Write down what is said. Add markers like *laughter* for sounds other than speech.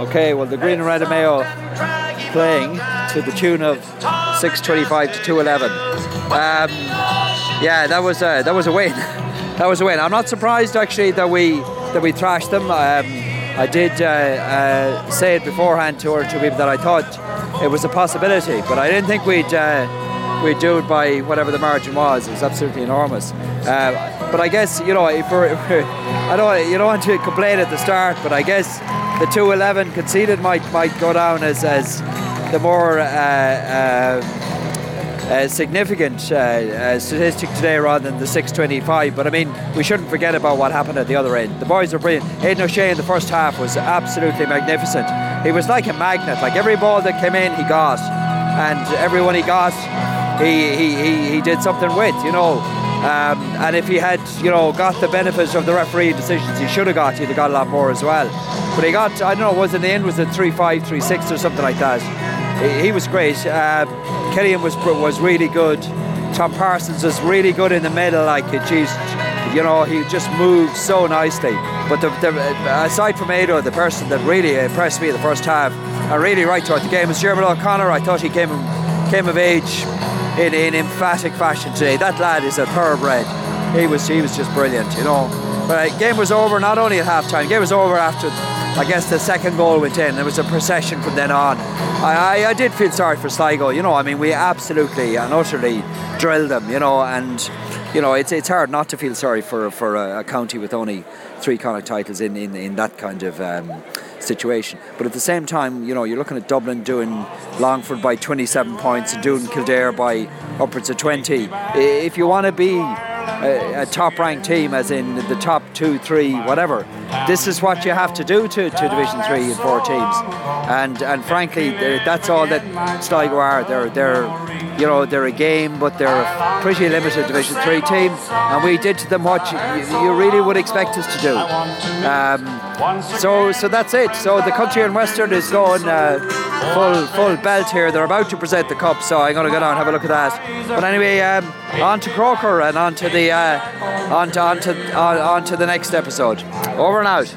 Okay, well the Green and Red Mayo playing to the tune of 625 to 211. Um, yeah, that was a, that was a win. *laughs* that was a win. I'm not surprised actually that we that we thrashed them. Um, I did uh, uh, say it beforehand to, her to people that I thought it was a possibility, but I didn't think we'd uh, we'd do it by whatever the margin was. It was absolutely enormous. Uh, but I guess you know if we're, if *laughs* we're, I don't you don't want to complain at the start, but I guess the 211 conceded might might go down as as the more uh, uh, uh, significant uh, uh, statistic today rather than the 625. But I mean, we shouldn't forget about what happened at the other end. The boys were brilliant. Aidan O'Shea in the first half was absolutely magnificent. He was like a magnet. Like every ball that came in, he got, and everyone he got, he he, he, he did something with. You know. Um, and if he had, you know, got the benefits of the referee decisions he should have got, he'd have got a lot more as well. But he got, I don't know, was in the end was it three five, three six or something like that he, was great. Uh, Cillian was was really good. Tom Parsons was really good in the middle. Like, geez, you know, he just moved so nicely. But the, the, aside from Ado, the person that really impressed me the first half, and really right throughout the game, was Diarmuid O'Connor. I thought he came came of age in, in emphatic fashion today. That lad is a thoroughbred. He was he was just brilliant, you know. But uh, game was over not only at half time. Game was over after I guess the second goal went in. There was a procession from then on. I, I, I, did feel sorry for Sligo. You know, I mean, we absolutely and utterly drilled them. You know, and you know, it's it's hard not to feel sorry for for a, a county with only three Connacht titles in in, in that kind of. Um, situation but at the same time you know you're looking at Dublin doing Longford by 27 points and doing Kildare by upwards of 20 if you want to be a, a top ranked team, as in the top two, three, whatever. This is what you have to do to, to Division Three and four teams, and and frankly, that's all that Sligo are. They're they're you know they're a game, but they're a pretty limited Division Three team, and we did to them what you, you really would expect us to do. Um, so so that's it. So the country in Western is going uh, full full belt here. They're about to present the cup, so I'm going to go down and have a look at that. But anyway, um, on to Croker and on to the uh, on to on to on, on to the next episode. Over and out.